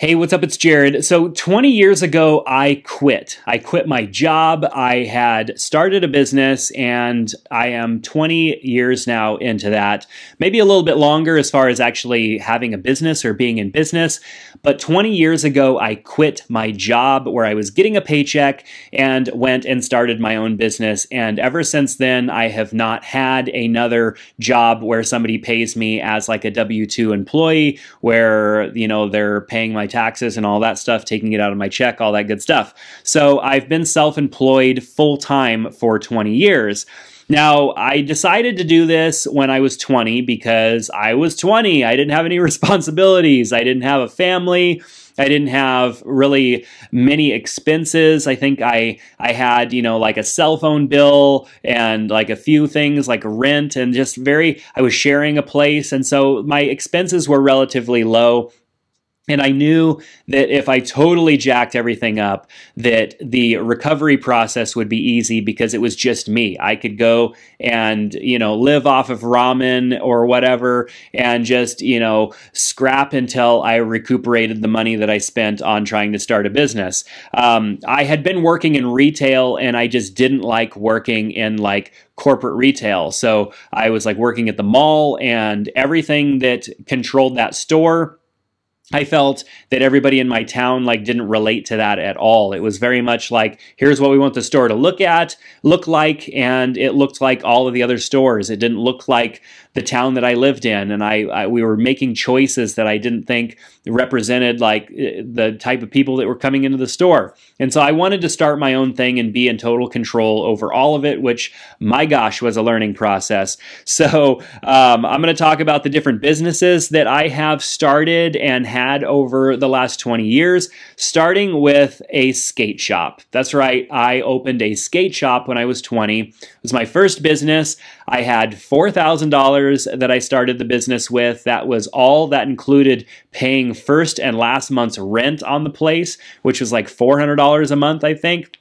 Hey, what's up? It's Jerad. So, 20 years ago, I quit. I quit my job. I had started a business and I am 20 years now into that. Maybe a little bit longer as far as actually having a business or being in business. But 20 years ago, I quit my job where I was getting a paycheck and went and started my own business. And ever since then, I have not had another job where somebody pays me as like a W 2 employee where, you know, they're paying my taxes and all that stuff, taking it out of my check, all that good stuff. So I've been self employed full time for 20 years. Now, I decided to do this when I was 20 because I was 20. I didn't have any responsibilities. I didn't have a family. I didn't have really many expenses. I think I I had, you know, like a cell phone bill and like a few things like rent and just very I was sharing a place and so my expenses were relatively low and I knew that if I totally jacked everything up, that the recovery process would be easy because it was just me. I could go and, you know, live off of ramen or whatever and just, you know, scrap until I recuperated the money that I spent on trying to start a business. Um, I had been working in retail and I just didn't like working in like corporate retail. So I was like working at the mall and everything that controlled that store I felt that everybody in my town like didn't relate to that at all. It was very much like here's what we want the store to look at, look like, and it looked like all of the other stores. It didn't look like the town that I lived in, and I, I we were making choices that I didn't think represented like eh, the type of people that were coming into the store. And so I wanted to start my own thing and be in total control over all of it, which my gosh was a learning process. So um, I'm going to talk about the different businesses that I have started and had over the last 20 years, starting with a skate shop. That's right, I opened a skate shop when I was 20. It was my first business. I had $4,000 that I started the business with. That was all that included paying first and last month's rent on the place, which was like $400 a month, I think.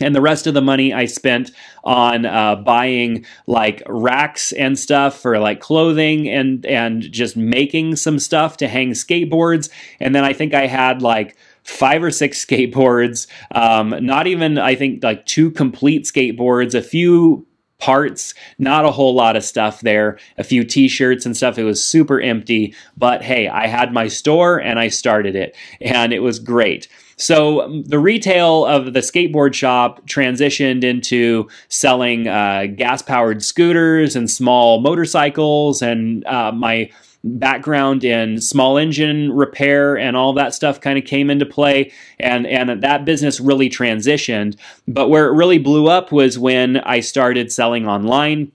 And the rest of the money I spent on uh, buying like racks and stuff for like clothing and and just making some stuff to hang skateboards. And then I think I had like five or six skateboards, um, not even I think like two complete skateboards, a few parts, not a whole lot of stuff there, a few t shirts and stuff. It was super empty, but hey, I had my store and I started it, and it was great. So um, the retail of the skateboard shop transitioned into selling uh, gas powered scooters and small motorcycles, and uh, my background in small engine repair and all that stuff kind of came into play. And and that business really transitioned. But where it really blew up was when I started selling online.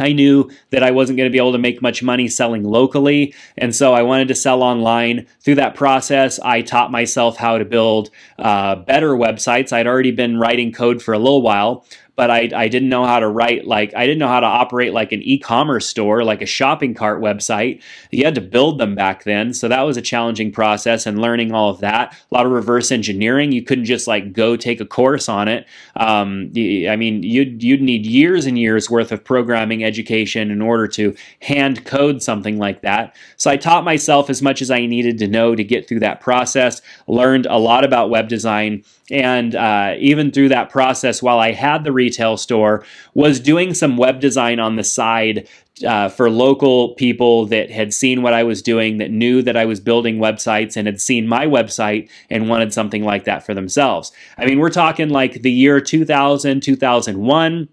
I knew that I wasn't going to be able to make much money selling locally, and so I wanted to sell online. Through that process, I taught myself how to build uh, better websites. I'd already been writing code for a little while, but I, I didn't know how to write like I didn't know how to operate like an e-commerce store, like a shopping cart website. You had to build them back then, so that was a challenging process and learning all of that. A lot of reverse engineering. You couldn't just like go take a course on it. Um, I mean, you'd you'd need years and years worth of programming education in order to hand code something like that. So I taught myself as much as I needed to know to get through that process. Learned a lot about web design and uh, even through that process, while I had the retail store, was doing some web design on the side uh, for local people that had seen what I was doing, that knew that I was building websites and had seen my website and wanted something like that for themselves. I mean, we're talking like the year 2000, 2001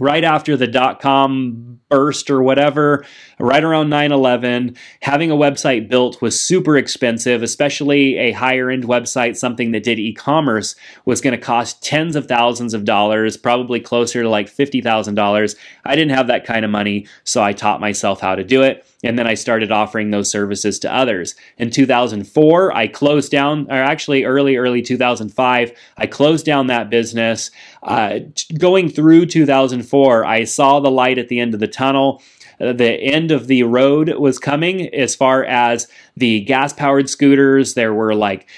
right after the dot com burst or whatever, right around 9 11, having a website built was super expensive, especially a higher end website, something that did e commerce was going to cost tens of thousands of dollars, probably closer to like $50,000. I didn't have that kind of money, so I taught myself how to do it. And then I started offering those services to others. In 2004, I closed down, or actually early, early 2005, I closed down that business. Uh, going through 2004, I saw the light at the end of the tunnel. Uh, the end of the road was coming as far as the gas powered scooters. There were like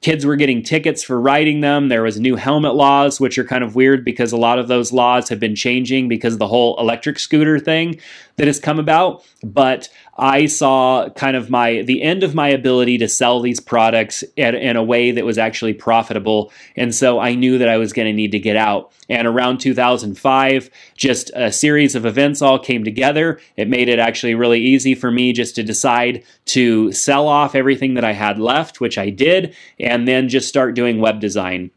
kids were getting tickets for riding them. There was new helmet laws, which are kind of weird because a lot of those laws have been changing because of the whole electric scooter thing that has come about. But I saw kind of my the end of my ability to sell these products at, in a way that was actually profitable, and so I knew that I was going to need to get out. And around 2005, just a series of events all came together. It made it actually really easy for me just to decide to sell off everything that I had left, which I did, and then just start doing web design.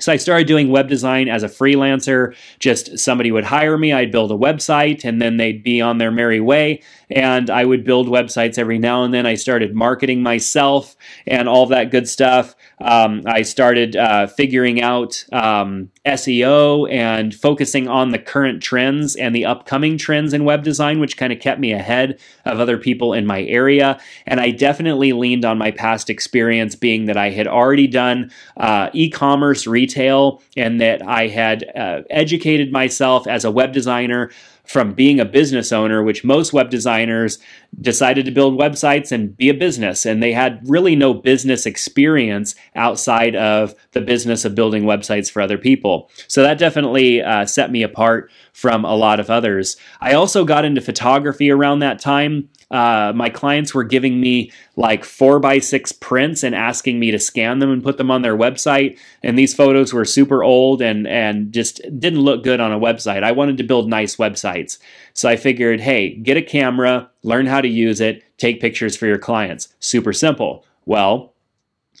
So I started doing web design as a freelancer. Just somebody would hire me, I'd build a website, and then they'd be on their merry way. And I would build websites every now and then. I started marketing myself and all that good stuff. Um, I started uh, figuring out um, SEO and focusing on the current trends and the upcoming trends in web design, which kind of kept me ahead of other people in my area. And I definitely leaned on my past experience, being that I had already done uh, e commerce retail and that I had uh, educated myself as a web designer from being a business owner, which most web designers decided to build websites and be a business. And they had really no business experience outside of the business of building websites for other people. So that definitely uh, set me apart from a lot of others. I also got into photography around that time. Uh, my clients were giving me like four by six prints and asking me to scan them and put them on their website. And these photos were super old and and just didn't look good on a website. I wanted to build nice websites, so I figured, hey, get a camera, learn how to use it, take pictures for your clients. Super simple. Well,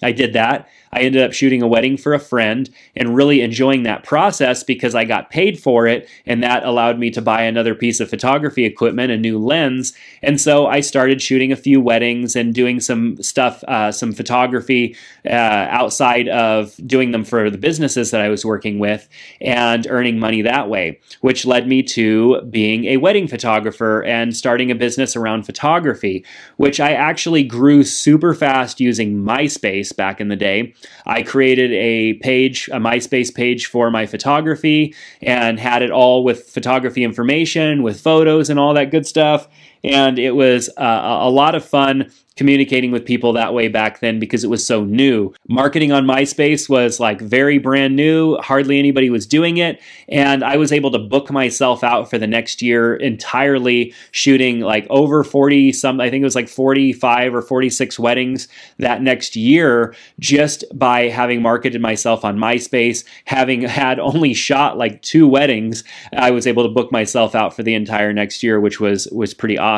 I did that. I ended up shooting a wedding for a friend and really enjoying that process because I got paid for it. And that allowed me to buy another piece of photography equipment, a new lens. And so I started shooting a few weddings and doing some stuff, uh, some photography uh, outside of doing them for the businesses that I was working with and earning money that way, which led me to being a wedding photographer and starting a business around photography, which I actually grew super fast using MySpace back in the day. I created a page, a MySpace page for my photography, and had it all with photography information, with photos and all that good stuff. And it was uh, a lot of fun communicating with people that way back then because it was so new. Marketing on MySpace was like very brand new, hardly anybody was doing it, and I was able to book myself out for the next year entirely shooting like over 40 some I think it was like 45 or 46 weddings that next year just by having marketed myself on MySpace, having had only shot like two weddings, I was able to book myself out for the entire next year, which was was pretty awesome.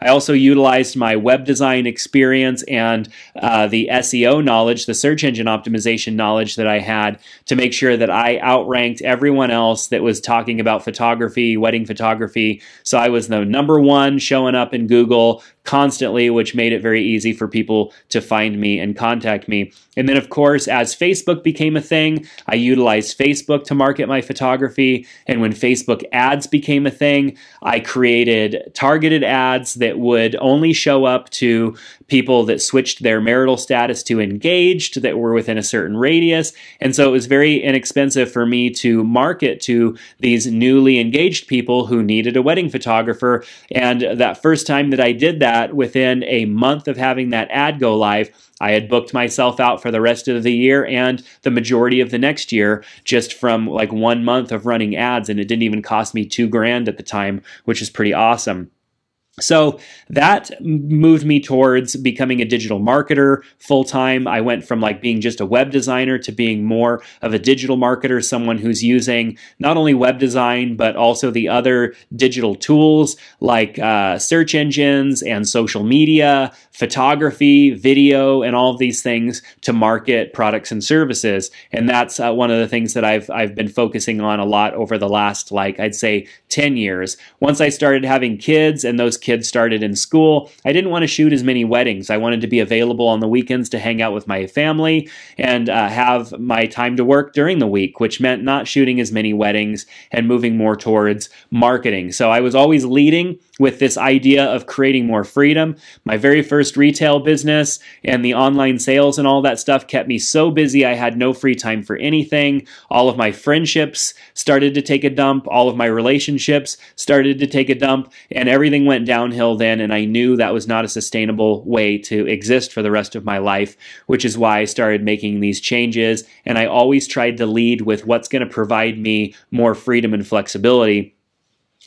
I also utilized my web design experience and uh, the SEO knowledge, the search engine optimization knowledge that I had to make sure that I outranked everyone else that was talking about photography, wedding photography. So I was the number one showing up in Google constantly, which made it very easy for people to find me and contact me. And then, of course, as Facebook became a thing, I utilized Facebook to market my photography. And when Facebook ads became a thing, I created targeted ads that would only show up to people that switched their marital status to engaged that were within a certain radius. And so it was very inexpensive for me to market to these newly engaged people who needed a wedding photographer. And that first time that I did that, that within a month of having that ad go live, I had booked myself out for the rest of the year and the majority of the next year just from like one month of running ads. And it didn't even cost me two grand at the time, which is pretty awesome. So that moved me towards becoming a digital marketer full time. I went from like being just a web designer to being more of a digital marketer, someone who's using not only web design, but also the other digital tools like uh, search engines and social media, photography, video, and all of these things to market products and services. And that's uh, one of the things that I've, I've been focusing on a lot over the last, like, I'd say 10 years. Once I started having kids and those kids started in school, I didn't want to shoot as many weddings. I wanted to be available on the weekends to hang out with my family and uh, have my time to work during the week, which meant not shooting as many weddings and moving more towards marketing. So I was always leading with this idea of creating more freedom. My very first retail business and the online sales and all that stuff kept me so busy I had no free time for anything. All of my friendships started to take a dump, all of my relationships started to take a dump, and everything went downhill then. And I knew that was not a sustainable way to exist for the rest of my life, which is why I started making these changes. And I always tried to lead with what's going to provide me more freedom and flexibility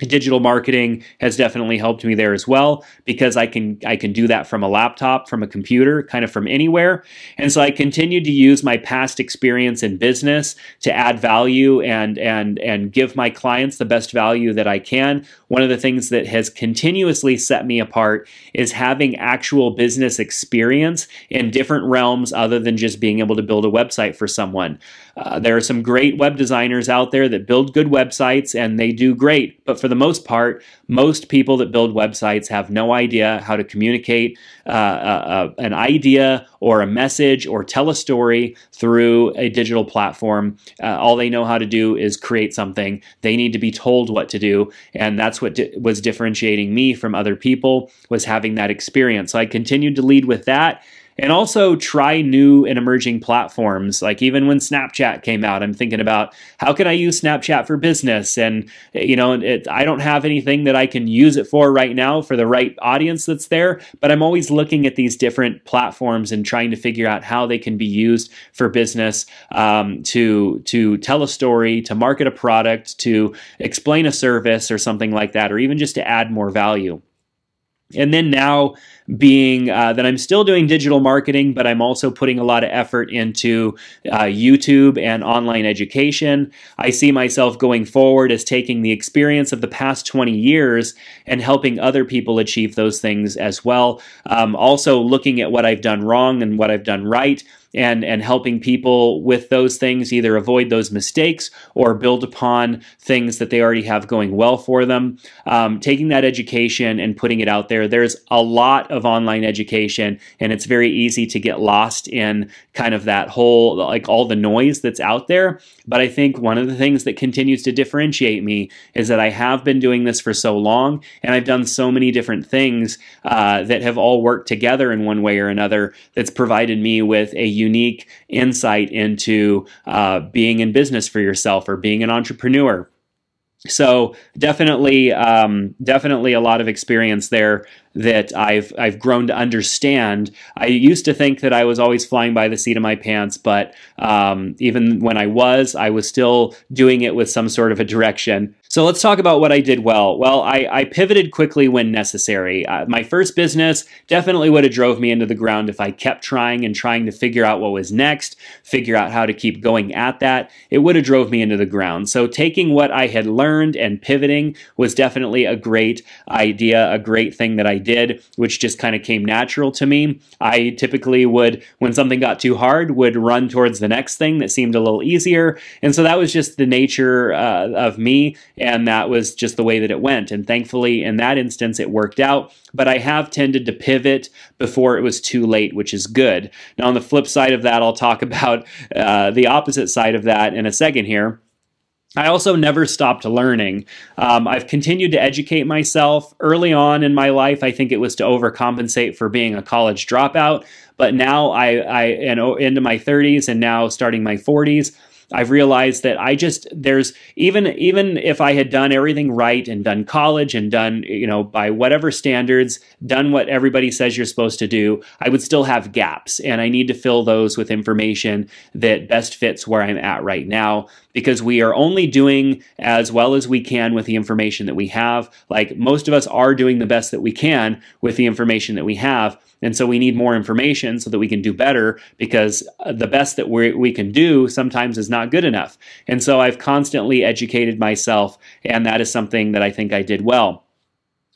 digital marketing has definitely helped me there as well because I can I can do that from a laptop, from a computer, kind of from anywhere. And so I continued to use my past experience in business to add value and and and give my clients the best value that I can. One of the things that has continuously set me apart is having actual business experience in different realms other than just being able to build a website for someone. Uh, there are some great web designers out there that build good websites and they do great, but for the most part, most people that build websites have no idea how to communicate uh, uh, uh, an idea or a message or tell a story through a digital platform. Uh, all they know how to do is create something. They need to be told what to do, and that's what di- was differentiating me from other people was having that experience. So I continued to lead with that and also try new and emerging platforms. Like even when Snapchat came out, I'm thinking about how can I use Snapchat for business? And you know, it, I don't have anything that I can use it for right now for the right audience that's there, but I'm always looking at these different platforms and trying to figure out how they can be used for business um, to to tell a story, to market a product, to explain a service or something like that, or even just to add more value. And then now being uh, that I'm still doing digital marketing, but I'm also putting a lot of effort into uh, YouTube and online education. I see myself going forward as taking the experience of the past 20 years and helping other people achieve those things as well. Um, also, looking at what I've done wrong and what I've done right and and helping people with those things either avoid those mistakes or build upon things that they already have going well for them. Um, taking that education and putting it out there there's a lot of online education and it's very easy to get lost in kind of that whole like all the noise that's out there. But i think one of the things that continues to differentiate me is that i have been doing this for so long and i've done so many different things uh, that have all worked together in one way or another that's provided me with a unique insight into uh, being in business for yourself or being an entrepreneur. So definitely, um, definitely a lot of experience there that I've I've grown to understand. I used to think that I was always flying by the seat of my pants, but um, even when I was, I was still doing it with some sort of a direction. So let's talk about what I did well. Well, I, I pivoted quickly when necessary. Uh, my first business definitely would have drove me into the ground if I kept trying and trying to figure out what was next, figure out how to keep going at that. It would have drove me into the ground. So taking what I had learned and pivoting was definitely a great idea, a great thing that I did, which just kind of came natural to me. I typically would, when something got too hard, would run towards the next thing that seemed a little easier. And so that was just the nature uh, of me. And that was just the way that it went. And thankfully, in that instance, it worked out. But I have tended to pivot before it was too late, which is good. Now, on the flip side of that, I'll talk about uh, the opposite side of that in a second here. I also never stopped learning. Um, I've continued to educate myself. Early on in my life, I think it was to overcompensate for being a college dropout. But now I, I and into my 30s and now starting my 40s, I've realized that I just there's even even if I had done everything right and done college and done you know by whatever standards done what everybody says you're supposed to do I would still have gaps. And I need to fill those with information that best fits where I'm at right now because we are only doing as well as we can with the information that we have. Like most of us are doing the best that we can with the information that we have. And so we need more information so that we can do better because uh, the best that we we can do sometimes is not good enough. And so I've constantly educated myself, and that is something that I think I did well.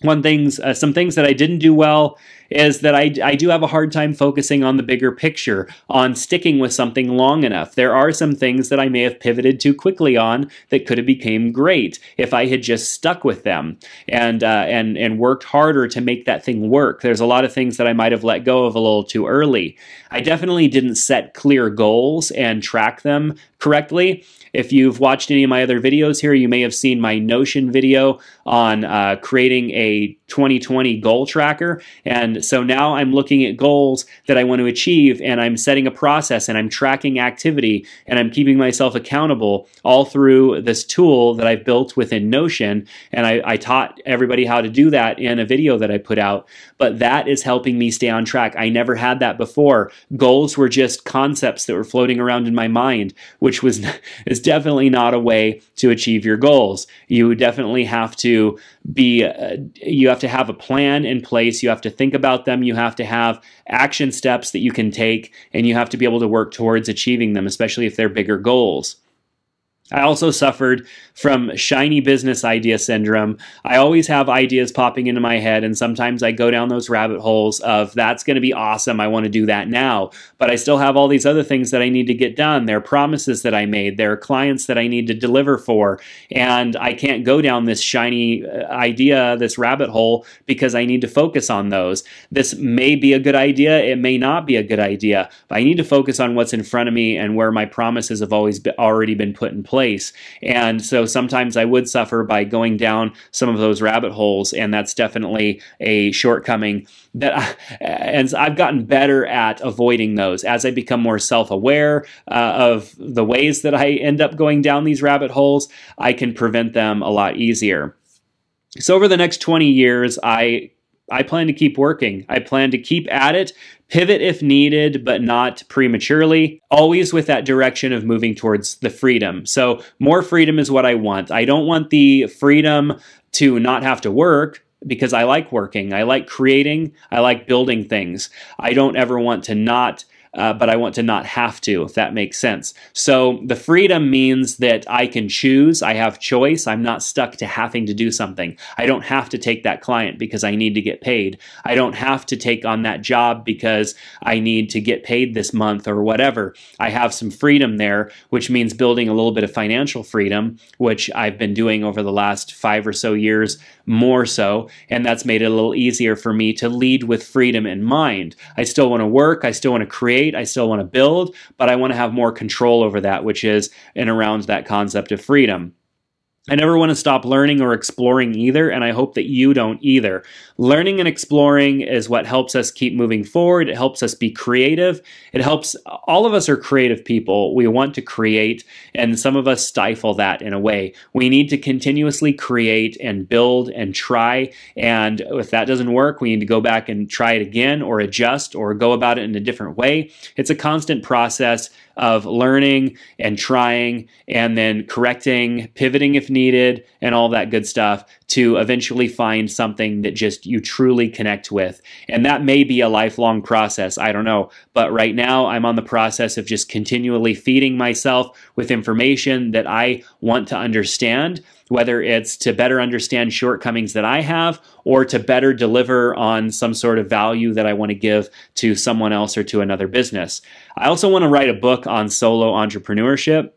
One things, uh, some things that I didn't do well is that I, I do have a hard time focusing on the bigger picture, on sticking with something long enough. There are some things that I may have pivoted too quickly on that could have became great if I had just stuck with them and uh, and and worked harder to make that thing work. There's a lot of things that I might have let go of a little too early. I definitely didn't set clear goals and track them correctly. If you've watched any of my other videos here, you may have seen my Notion video on uh, creating a 2020 goal tracker. And so now I'm looking at goals that I want to achieve and I'm setting a process and I'm tracking activity and I'm keeping myself accountable all through this tool that I've built within Notion. And I, I taught everybody how to do that in a video that I put out. But that is helping me stay on track. I never had that before. Goals were just concepts that were floating around in my mind, which was is definitely not a way to achieve your goals. You definitely have to be uh, you have to have a plan in place. You have to think about them. You have to have action steps that you can take and you have to be able to work towards achieving them especially if they're bigger goals I also suffered from shiny business idea syndrome. I always have ideas popping into my head, and sometimes I go down those rabbit holes of that's going to be awesome. I want to do that now. But I still have all these other things that I need to get done. There are promises that I made, there are clients that I need to deliver for, and I can't go down this shiny uh, idea, this rabbit hole, because I need to focus on those. This may be a good idea, it may not be a good idea, but I need to focus on what's in front of me and where my promises have always been, already been put in place place. And so sometimes I would suffer by going down some of those rabbit holes, and that's definitely a shortcoming that I, and I've gotten better at avoiding those as I become more self-aware uh, of the ways that I end up going down these rabbit holes. I can prevent them a lot easier. So over the next 20 years, I I plan to keep working. I plan to keep at it, pivot if needed, but not prematurely, always with that direction of moving towards the freedom. So, more freedom is what I want. I don't want the freedom to not have to work because I like working. I like creating. I like building things. I don't ever want to not uh, but I want to not have to, if that makes sense. So the freedom means that I can choose, I have choice, I'm not stuck to having to do something. I don't have to take that client because I need to get paid. I don't have to take on that job because I need to get paid this month or whatever. I have some freedom there, which means building a little bit of financial freedom, which I've been doing over the last five or so years more so. And that's made it a little easier for me to lead with freedom in mind. I still want to work, I still want to create I still want to build, but I want to have more control over that, which is in around that concept of freedom. I never want to stop learning or exploring either, and I hope that you don't either. Learning and exploring is what helps us keep moving forward. It helps us be creative. It helps, all of us are creative people. We want to create, and some of us stifle that in a way. We need to continuously create and build and try, and if that doesn't work, we need to go back and try it again or adjust or go about it in a different way. It's a constant process of learning and trying and then correcting, pivoting if needed, and all that good stuff to eventually find something that just you truly connect with. And that may be a lifelong process, I don't know. But right now, I'm on the process of just continually feeding myself with information that I want to understand whether it's to better understand shortcomings that I have or to better deliver on some sort of value that I want to give to someone else or to another business. I also want to write a book on solo entrepreneurship.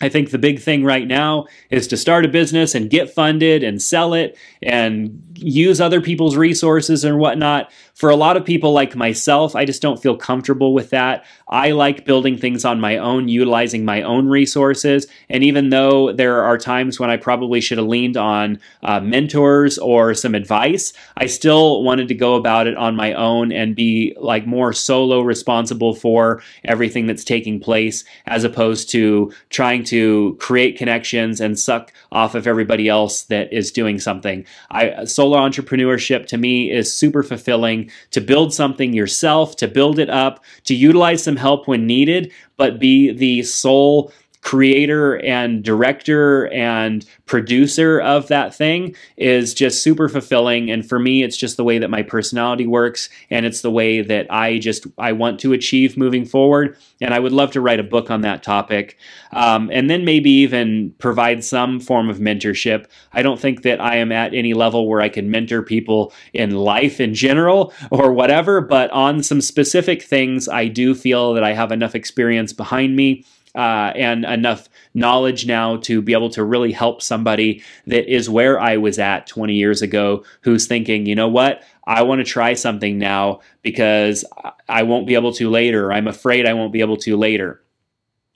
I think the big thing right now is to start a business and get funded and sell it and use other people's resources and whatnot. For a lot of people like myself, I just don't feel comfortable with that. I like building things on my own, utilizing my own resources. And even though there are times when I probably should have leaned on uh, mentors or some advice, I still wanted to go about it on my own and be like more solo responsible for everything that's taking place as opposed to trying to create connections and suck off of everybody else that is doing something. I solo entrepreneurship to me is super fulfilling to build something yourself, to build it up, to utilize some help when needed, but be the sole creator and director and producer of that thing is just super fulfilling. And for me it's just the way that my personality works and it's the way that I just I want to achieve moving forward. And I would love to write a book on that topic um, and then maybe even provide some form of mentorship. I don't think that I am at any level where I can mentor people in life in general or whatever but on some specific things I do feel that I have enough experience behind me uh, and enough knowledge now to be able to really help somebody that is where I was at 20 years ago who's thinking, you know what, I want to try something now because I won't be able to later. I'm afraid I won't be able to later.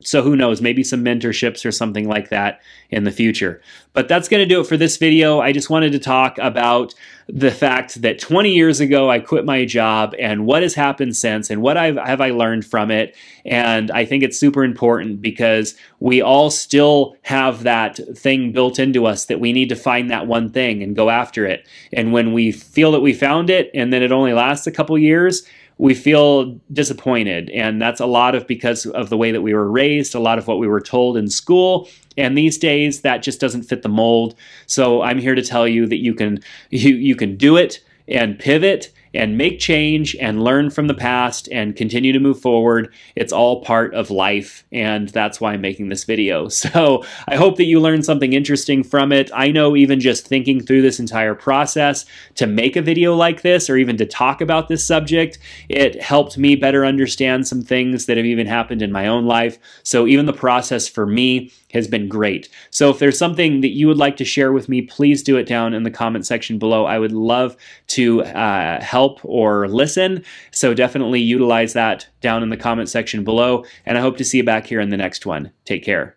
So who knows, maybe some mentorships or something like that in the future. But that's going to do it for this video. I just wanted to talk about the fact that 20 years ago I quit my job and what has happened since and what I've, have I learned from it. And I think it's super important because we all still have that thing built into us that we need to find that one thing and go after it. And when we feel that we found it and then it only lasts a couple years, we feel disappointed. And that's a lot of because of the way that we were raised, a lot of what we were told in school. And these days that just doesn't fit the mold. So I'm here to tell you that you can you, you can do it and pivot and make change and learn from the past and continue to move forward. It's all part of life, and that's why I'm making this video. So I hope that you learned something interesting from it. I know even just thinking through this entire process to make a video like this or even to talk about this subject, it helped me better understand some things that have even happened in my own life. So even the process for me has been great. So if there's something that you would like to share with me, please do it down in the comment section below. I would love to uh, help or listen. So definitely utilize that down in the comment section below. And I hope to see you back here in the next one. Take care.